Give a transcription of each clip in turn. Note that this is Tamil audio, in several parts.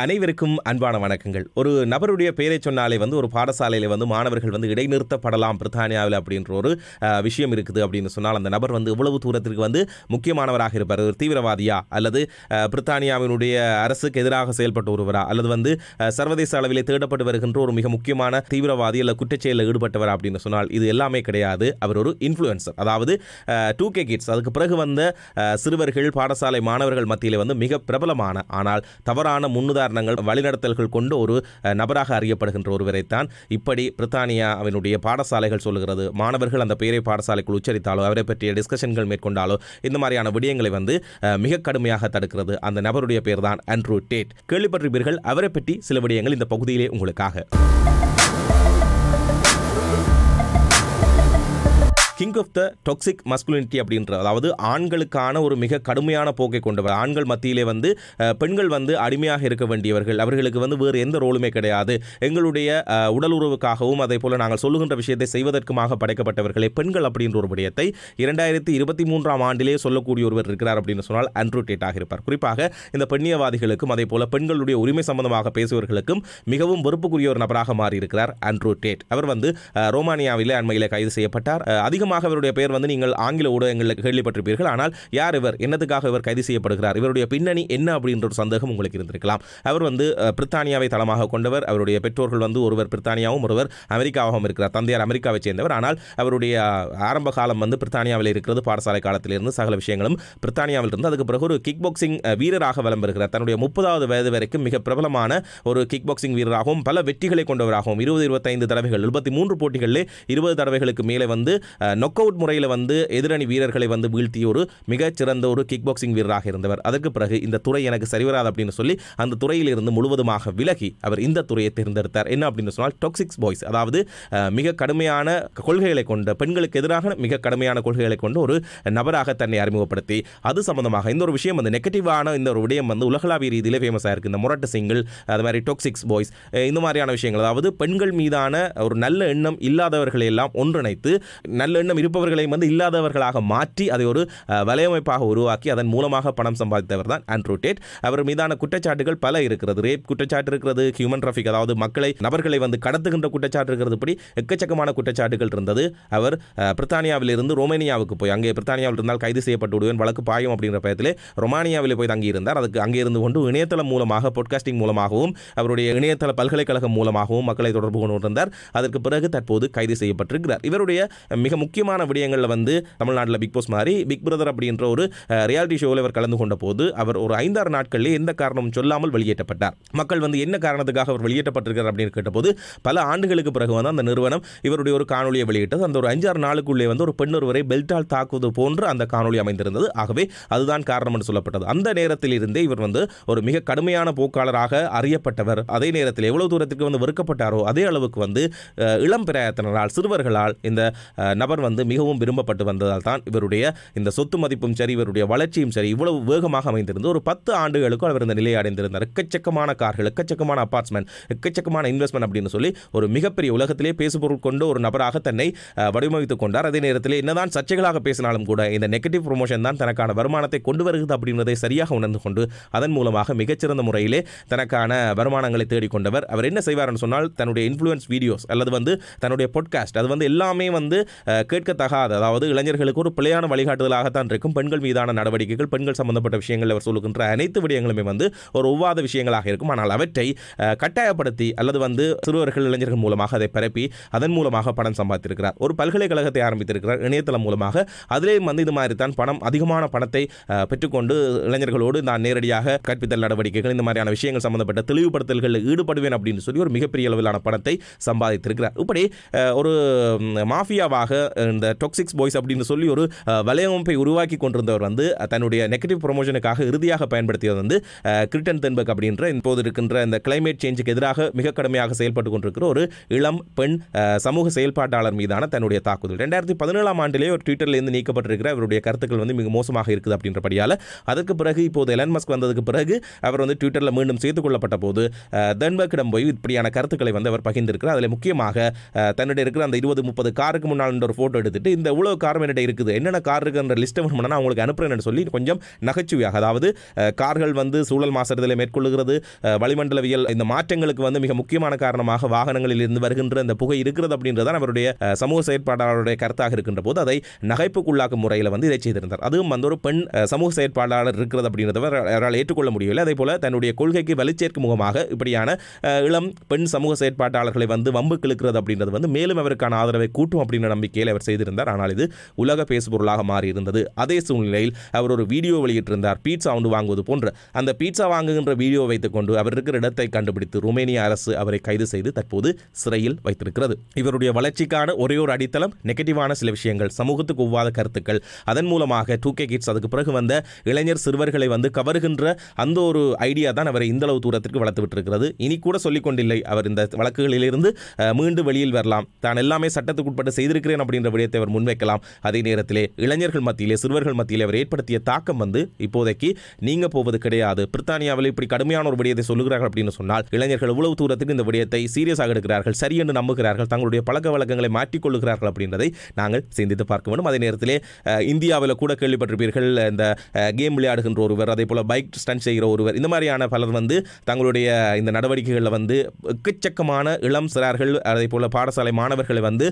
அனைவருக்கும் அன்பான வணக்கங்கள். ஒரு நபருடைய பெயரை சொன்னாலே வந்து ஒரு பாடசாலையில் வந்து மாணவர்கள் வந்து இடைநிறுத்தப்படலாம் பிரித்தானியாவில் அப்படின்ற ஒரு விஷயம் இருக்குது அப்படின்னு சொன்னால் அந்த நபர் வந்து இவ்வளவு தூரத்திற்கு வந்து முக்கியமானவராக இருப்பார். ஒரு தீவிரவாதியா அல்லது பிரித்தானியாவினுடைய அரசுக்கு எதிராக செயல்பட்டு ஒருவரா? அல்லது வந்து சர்வதேச அளவில் தேடப்பட்டு வருகின்ற ஒரு மிக முக்கியமான தீவிரவாதி அல்ல குற்றச்செயலில் ஈடுபட்டவர் அப்படின்னு சொன்னால் இது எல்லாமே கிடையாது. அவர் ஒரு இன்ஃப்ளூயன்சர் அதாவது டூ கே கிட்ஸ் அதுக்கு பிறகு வந்த சிறுவர்கள் பாடசாலை மாணவர்கள் மத்தியில் வந்து மிக பிரபலமான ஆனால் தவறான முன்னுதாரணங்கள் வழிநடத்தல்கள் கொண்டு ஒரு நபராக அறியப்படுகின்ற ஒருவரைத்தான் இப்படி பிரித்தானியாவினுடைய பாடசாலைகள் சொல்லுகிறது. மாணவர்கள் அந்த பெயரை பாடசாலைக்குள் உச்சரித்தாலோ அவரை பற்றிய டிஸ்கஷன்கள் மேற்கொண்டாலோ இந்த மாதிரியான விடயங்களை வந்து மிக கடுமையாக தடுக்கிறது. அந்த நபருடைய பெயர் தான் ஆண்ட்ரூ டேட் கேள்விப்பட்டிருப்பீர்கள் அவரை பற்றி சில விடயங்கள் இந்த பகுதியிலே உங்களுக்காக. King of the toxic masculinity அப்படின்ற அதாவது ஆண்களுக்கான ஒரு மிக கடுமையான போக்கை கொண்டவர். ஆண்கள் மத்தியிலே வந்து பெண்கள் வந்து அடிமையாக இருக்க வேண்டியவர்கள். அவர்களுக்கு வந்து வேறு எந்த ரோலுமே கிடையாது. எங்களுடைய உடல் உறவுக்காகவும் அதே போல் நாங்கள் சொல்லுகின்ற விஷயத்தை செய்வதற்குமாக படைக்கப்பட்டவர்களே பெண்கள் அப்படின்ற ஒரு விடயத்தை இரண்டாயிரத்தி இருபத்தி மூன்றாம் ஆண்டிலே சொல்லக்கூடிய ஒருவர் இருக்கிறார் அப்படின்னு சொன்னால் அண்ட்ரூ டேட்டாக இருப்பார். குறிப்பாக இந்த பெண்ணியவாதிகளுக்கும் அதே போல பெண்களுடைய உரிமை சம்பந்தமாக பேசுபவர்களுக்கும் மிகவும் வெறுப்புக்குரிய ஒரு நபராக மாறியிருக்கிறார் ஆண்ட்ரூ டேட். அவர் வந்து ரோமானியாவிலே அண்மையிலே கைது செய்யப்பட்டார். அதிகமாக அதிகமாக இவருடைய பெயர் வந்து நீங்கள் ஆங்கில ஊடகங்களில் கேள்விப்பட்டிருப்பீர்கள். ஆனால் யார் இவர்? என்னத்துக்காக இவர் கைது செய்யப்படுகிறார்? இவருடைய பின்னணி என்ன அப்படின்ற ஒரு சந்தேகம் உங்களுக்கு இருந்திருக்கலாம். அவர் வந்து பிரித்தானியாவை தளமாக கொண்டவர். அவருடைய பெற்றோர்கள் வந்து ஒருவர் பிரித்தானியாவும் ஒருவர் அமெரிக்காவும் இருக்கிறார். தந்தையார் அமெரிக்காவை சேர்ந்தவர். ஆனால் அவருடைய ஆரம்ப காலம் வந்து பிரித்தானியாவில் இருக்கிறது. பாடசாலை காலத்திலிருந்து சகல விஷயங்களும் பிரித்தானியாவில் இருந்து. அதுக்கு பிறகு ஒரு கிக் பாக்ஸிங் வீரராக வலம் பெறுகிறார். தன்னுடைய முப்பதாவது வயது வரைக்கும் மிக பிரபலமான ஒரு கிக் பாக்ஸிங் வீரராகவும் பல வெற்றிகளை கொண்டவராகவும் இருபது இருபத்தைந்து தடவைகள் எழுபத்தி மூன்று போட்டிகளில் இருபது தடவைகளுக்கு மேலே வந்து நொக் அவுட் முறையில் வந்து எதிரணி வீரர்களை வந்து வீழ்த்திய ஒரு மிகச்சிறந்த ஒரு கிக் பாக்ஸிங் வீரராக இருந்தவர். அதற்கு பிறகு இந்த துறை எனக்கு சரிவராது அப்படின்னு சொல்லி அந்த துறையிலிருந்து முழுவதுமாக விலகி அவர் இந்த துறையை தேர்ந்தெடுத்தார். என்ன அப்படின்னு சொன்னால் டாக்ஸிக்ஸ் பாய்ஸ் அதாவது மிக கடுமையான கொள்கைகளை கொண்ட பெண்களுக்கு எதிராக மிக கடுமையான கொள்கைகளை கொண்ட ஒரு நபராக தன்னை அறிமுகப்படுத்தி அது சம்பந்தமாக இந்த ஒரு விஷயம் வந்து நெகட்டிவான இந்த ஒரு விடயம் வந்து உலகளாவிய ரீதியிலே ஃபேமஸாக இருக்குது இந்த முரட்டு சிங்கிள் அது மாதிரி டாக்ஸிக்ஸ் பாய்ஸ் இந்த மாதிரியான விஷயங்கள். அதாவது பெண்கள் மீதான ஒரு நல்ல எண்ணம் இல்லாதவர்களை எல்லாம் ஒன்றிணைத்து நல்ல எண்ணம் இருப்பவர்களை வந்து இல்லாதவர்களாக மாற்றி அதை ஒரு வலையமைப்பாக உருவாக்கி அதன் மூலமாக பணம் சம்பாதித்தவர் தான் ஆண்ட்ரூ டேட். அவர் மீதான குற்றச்சாட்டுகள் பல இருக்கிறது. ரேப் குற்றச்சாட்டு இருக்கிறது ஹியூமன் டிராஃபிக் அதாவது மக்களை நபர்களை வந்து கடத்துகின்ற குற்றச்சாட்டு இருக்கிறது இப்படி எக்கச்சக்கமான குற்றச்சாட்டுகள் இருந்தது. அவர் பிரித்தானியாவில் இருந்து ரோமேனியாவுக்கு போய் அங்கே பிரித்தானியாவில் இருந்தால் கைது செய்யப்பட்டு விடுவேன் வழக்கு பாயும் அப்படின்ற பயத்திலே ரொமானியாவில் போய் தங்கியிருந்தார். அதுக்கு அங்கே இருந்து கொண்டு இணையதளம் மூலமாக பாட்காஸ்டிங் மூலமாகவும் அவருடைய இணையதள பல்கலைக்கழகம் மூலமாகவும் மக்களை தொடர்பு கொண்டு இருந்தார் அதற்கு பிறகு தற்போது கைது செய்யப்பட்டிருக்கிறார். இவருடைய மிக முக்கிய முக்கியமான விடயங்களில் வந்து தமிழ்நாட்டில் பிக் பாஸ் மாதிரி பிக் பிரதர் அப்படின்ற ஒரு ரியாலிட்டி ஷோவில் அவர் கலந்து கொண்ட போது அவர் ஒரு ஐந்தாறு நாட்களிலே எந்த காரணமும் சொல்லாமல் வெளியேற்றப்பட்டார். மக்கள் வந்து என்ன காரணத்துக்காக அவர் வெளியேற்றப்பட்டிருக்கிறார் அப்படின்னு கேட்டபோது பல ஆண்டுகளுக்கு பிறகு வந்து அந்த நிறுவனம் இவருடைய ஒரு காணொலியை வெளியிட்டது. அந்த ஒரு அஞ்சாறு நாளுக்குள்ளே வந்து ஒரு பெண் ஒருவரை பெல்ட்டால் தாக்குவது போன்று அந்த காணொலி அமைந்திருந்தது. ஆகவே அதுதான் காரணம் என்று சொல்லப்பட்டது. அந்த நேரத்தில் இருந்தே இவர் வந்து ஒரு மிக கடுமையான போக்காளராக அறியப்பட்டவர். அதே நேரத்தில் எவ்வளவு தூரத்துக்கு வந்து வெறுக்கப்பட்டாரோ அதே அளவுக்கு வந்து இளம் பிராயத்தினரால் சிறுவர்களால் இந்த நபர் வந்து மிகவும் விரும்பப்பட்டு வந்ததால் தான் இவருடைய இந்த சொத்து மதிப்பும் சரி இவருடைய வளர்ச்சியும் சரி இவ்வளவு வேகமாக அமைந்திருந்து ஒரு பத்து ஆண்டுகளுக்கும் அவர் இந்த நிலையை அடைந்திருந்தார். எக்கச்சக்கமான கார்கள் எக்கச்சக்கமான அப்பார்ட்மெண்ட் எக்கச்சக்கமான இன்வெஸ்ட்மெண்ட் அப்படின்னு சொல்லி ஒரு மிகப்பெரிய உலகத்திலே பேசுபொருள் கொண்டு ஒரு நபராக தன்னை வடிவமைத்துக் கொண்டார். அதே நேரத்தில் என்னதான் சர்ச்சைகளாக பேசினாலும் கூட இந்த நெகட்டிவ் ப்ரொமோஷன் தான் தனக்கான வருமானத்தை கொண்டு வருகிறது அப்படின்றதை சரியாக உணர்ந்து கொண்டு அதன் மூலமாக மிகச்சிறந்த முறையிலே தனக்கான வருமானங்களை தேடிக்கொண்டவர். அவர் என்ன செய்வார்னு சொன்னால் தன்னுடைய இன்ஃப்ளூயன்ஸ் வீடியோஸ் அல்லது வந்து தன்னுடைய பொட்காஸ்ட் அது வந்து எல்லாமே வந்து கேட்கத்தகாத. அதாவது இளைஞர்களுக்கு ஒரு பிழையான வழிகாட்டுதலாகத்தான் இருக்கும். பெண்கள் மீதான நடவடிக்கைகள் பெண்கள் சம்பந்தப்பட்ட விஷயங்கள் அவர் சொல்லுகின்ற அனைத்து விடயங்களுமே வந்து ஒரு ஒவ்வாத விஷயங்களாக இருக்கும். ஆனால் அவற்றை கட்டாயப்படுத்தி அல்லது வந்து சிறுவர்கள் இளைஞர்கள் மூலமாக அதை பரப்பி அதன் மூலமாக பணம் சம்பாதித்திருக்கிறார். ஒரு பல்கலைக்கழகத்தை ஆரம்பித்திருக்கிறார். இணையதளம் மூலமாக அதிலேயும் வந்து இது மாதிரி தான் பணம் அதிகமான பணத்தை பெற்றுக்கொண்டு இளைஞர்களோடு நான் நேரடியாக கற்பித்தல் நடவடிக்கைகள் இந்த மாதிரியான விஷயங்கள் சம்பந்தப்பட்ட தெளிவுபடுத்தல்களில் ஈடுபடுவேன் அப்படின்னு சொல்லி ஒரு மிகப்பெரிய அளவிலான பணத்தை சம்பாதித்திருக்கிறார். இப்படி ஒரு மாஃபியாவாக இந்த டாக்ஸிக்ஸ் பாய்ஸ் அப்படின்னு சொல்லி ஒரு வலையமைப்பை உருவாக்கி கொண்டிருந்தவர் வந்து தன்னுடைய நெகட்டிவ் ப்ரொமோஷனுக்காக இறுதியாக பயன்படுத்தியது வந்து கிரிட்டன் தென்பக் அப்படின்ற இப்போது இருக்கின்ற இந்த கிளைமேட் சேஞ்சுக்கு எதிராக மிக கடுமையாக செயல்பட்டு கொண்டிருக்கிற ஒரு இளம் பெண் சமூக செயல்பாட்டாளர் மீதான தன்னுடைய தாக்குதல். ரெண்டாயிரத்தி பதினேழாம் ஆண்டிலே ஒரு ட்விட்டர்லேருந்து நீக்கப்பட்டிருக்கிற அவருடைய கருத்துக்கள் வந்து மிக மோசமாக இருக்குது அப்படின்றபடியால் அதற்கு பிறகு இப்போது எலன் மஸ்க் வந்ததுக்கு பிறகு அவர் வந்து ட்விட்டரில் மீண்டும் சேர்த்து கொள்ளப்பட்ட போது அஹ், தென்பக்கிடம் போய் இப்படியான கருத்துக்களை வந்து அவர் பகிர்ந்திருக்கிறார். அதில் முக்கியமாக தன்னுடைய இருக்கிற அந்த இருபது முப்பது காருக்கு முன்னால் ஒரு ஃபோட்டோ ஃபோட்டோ எடுத்துட்டு இந்த இவ்வளோ கார் என்கிட்ட இருக்குது என்னென்ன கார் இருக்குன்ற லிஸ்ட்டை நான் உங்களுக்கு அனுப்புறேன்னு சொல்லி கொஞ்சம் நகைச்சுவையாக அதாவது கார்கள் வந்து சூழல் மாசத்தில் மேற்கொள்ளுகிறது வளிமண்டலவியல் இந்த மாற்றங்களுக்கு வந்து மிக முக்கியமான காரணமாக வாகனங்களில் இருந்து வருகின்ற இந்த புகை இருக்கிறது அப்படின்றதான் அவருடைய சமூக செயற்பாட்டாளருடைய கருத்தாக இருக்கின்ற போது அதை நகைப்புக்குள்ளாக்கும் முறையில் வந்து இதை செய்திருந்தார். அதுவும் வந்து ஒரு பெண் சமூக செயற்பாட்டாளர் இருக்கிறது அப்படின்றத அவரால் ஏற்றுக்கொள்ள முடியவில்லை. அதே போல தன்னுடைய கொள்கைக்கு வலுச்சேர்க்கும் முகமாக இப்படியான இளம் பெண் சமூக செயற்பாட்டாளர்களை வந்து வம்பு கிழக்கிறது அப்படின்றது வந்து மேலும் அவருக்கான ஆதரவை கூட்டும் அப்படின்ற நம்பிக்கையில் அவர் செய்திருந்தார். ஆனால் இது உலக பேசுபொருளாக மாறி இருந்தது அதே சூழ்நிலையில் அவர் ஒரு வீடியோ வெளியிட்டிருந்தார். பீட்சா ஒன்று வாங்குவது போன்ற. அந்த பீட்சா வாங்குகின்ற வீடியோ வைத்துக்கொண்டு அவர் இருக்கிற இடத்தை கண்டுபிடித்து ருமேனிய அரசு அவரை கைது செய்து தற்போது சிறையில் வைத்திருக்கிறது. இவருடைய வளர்ச்சிக்கான ஒரே ஒரு அடித்தளம் நெகட்டிவான சில விஷயங்கள் சமூகத்துக்கு ஒவ்வாத கருத்துக்கள். அதன் மூலமாக டூ கே கிட்ஸ் அதுக்கு பிறகு வந்த இளைஞர் சிறுவர்களை வந்து கவருகின்ற அந்த ஒரு ஐடியா தான் அவரை இந்தளவு தூரத்திற்கு வளர்த்து விட்டிருக்கிறது. இனி கூட சொல்லிக்கொண்டில்லை. அவர் இந்த வழக்குகளிலிருந்து மீண்டும் வெளியில் வரலாம். தான் எல்லாமே சட்டத்துக்குட்பட்டு செய்திருக்கிறேன் அப்படின்னு என்ற விடயத்தை அவர் முன்வைக்கலாம். அதே நேரத்திலே இளைஞர்கள் மத்தியிலே சிறுவர்கள் மத்தியிலே அவர் ஏற்படுத்திய தாக்கம் வந்து இப்போதைக்கு நீங்க போவது கிடையாது. பிரித்தானியாவில் இப்படி கடுமையான ஒரு விடயத்தை சொல்லுகிறார்கள் அப்படின்னு சொன்னால் இளைஞர்கள் இவ்வளவு தூரத்துக்கு இந்த விடயத்தை சீரியஸாக எடுக்கிறார்கள் சரி என்று நம்புகிறார்கள் தங்களுடைய பழக்க வழக்கங்களை மாற்றிக்கொள்ளுகிறார்கள் அப்படின்றதை நாங்கள் சிந்தித்து பார்க்க வேண்டும். அதே நேரத்திலே இந்தியாவில் கூட கேள்விப்பட்டிருப்பீர்கள் இந்த கேம் விளையாடுகின்ற ஒருவர் அதே போல பைக் ஸ்டண்ட் செய்கிற ஒருவர் இந்த மாதிரியான பலர் வந்து தங்களுடைய இந்த நடவடிக்கைகளில் வந்து எக்கச்சக்கமான இளம் சிறார்கள் அதே போல பாடசாலை மாணவர்களை வந்து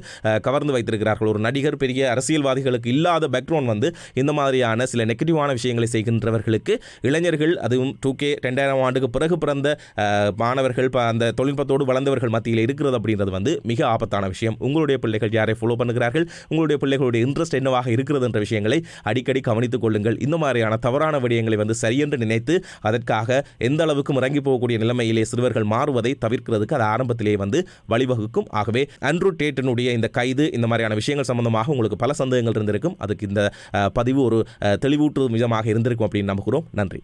கவர்ந்து வைத்திருக்கிறார்கள். ஒரு நடிகர் பெரிய அரசியல்வாதிகளுக்கு இல்லாத பேக்ரவுண்ட் வந்து இந்த மாதிரியான சில நெகட்டிவான விஷயங்களை செய்கின்றவர்களுக்கு இளைஞர்கள் அதுவும் டூ கே ரெண்டாயிரம் ஆண்டுக்கு பிறகு பிறந்த மாணவர்கள் அந்த தொழில்நுட்பத்தோடு வளர்ந்தவர்கள் மத்தியில் இருக்கிறது அப்படின்றது வந்து மிக ஆபத்தான விஷயம். உங்களுடைய பிள்ளைகள் யாரை ஃபாலோ பண்ணுகிறார்கள்? உங்களுடைய பிள்ளைகளுடைய இன்ட்ரெஸ்ட் என்னவாக இருக்கிறது என்ற விஷயங்களை அடிக்கடி கவனித்துக் கொள்ளுங்கள். இந்த மாதிரியான தவறான விடயங்களை வந்து சரியென்று நினைத்து அதற்காக எந்த அளவுக்கு இறங்கி போகக்கூடிய நிலைமையிலே சிறுவர்கள் மாறுவதை தவிர்க்கிறதுக்கு அது ஆரம்பத்திலேயே வந்து வழிவகுக்கும். ஆகவே அண்ட்ரூ டேட்டனுடைய இந்த கைது இந்த மாதிரியான விஷயம் விஷயங்கள் சம்பந்தமாக உங்களுக்கு பல சந்தேகங்கள் இருந்திருக்கும். அதுக்கு இந்த பதிவு ஒரு தெளிவூட்டு விதமாக இருந்திருக்கும் அப்படின்னு நம்புகிறோம். நன்றி.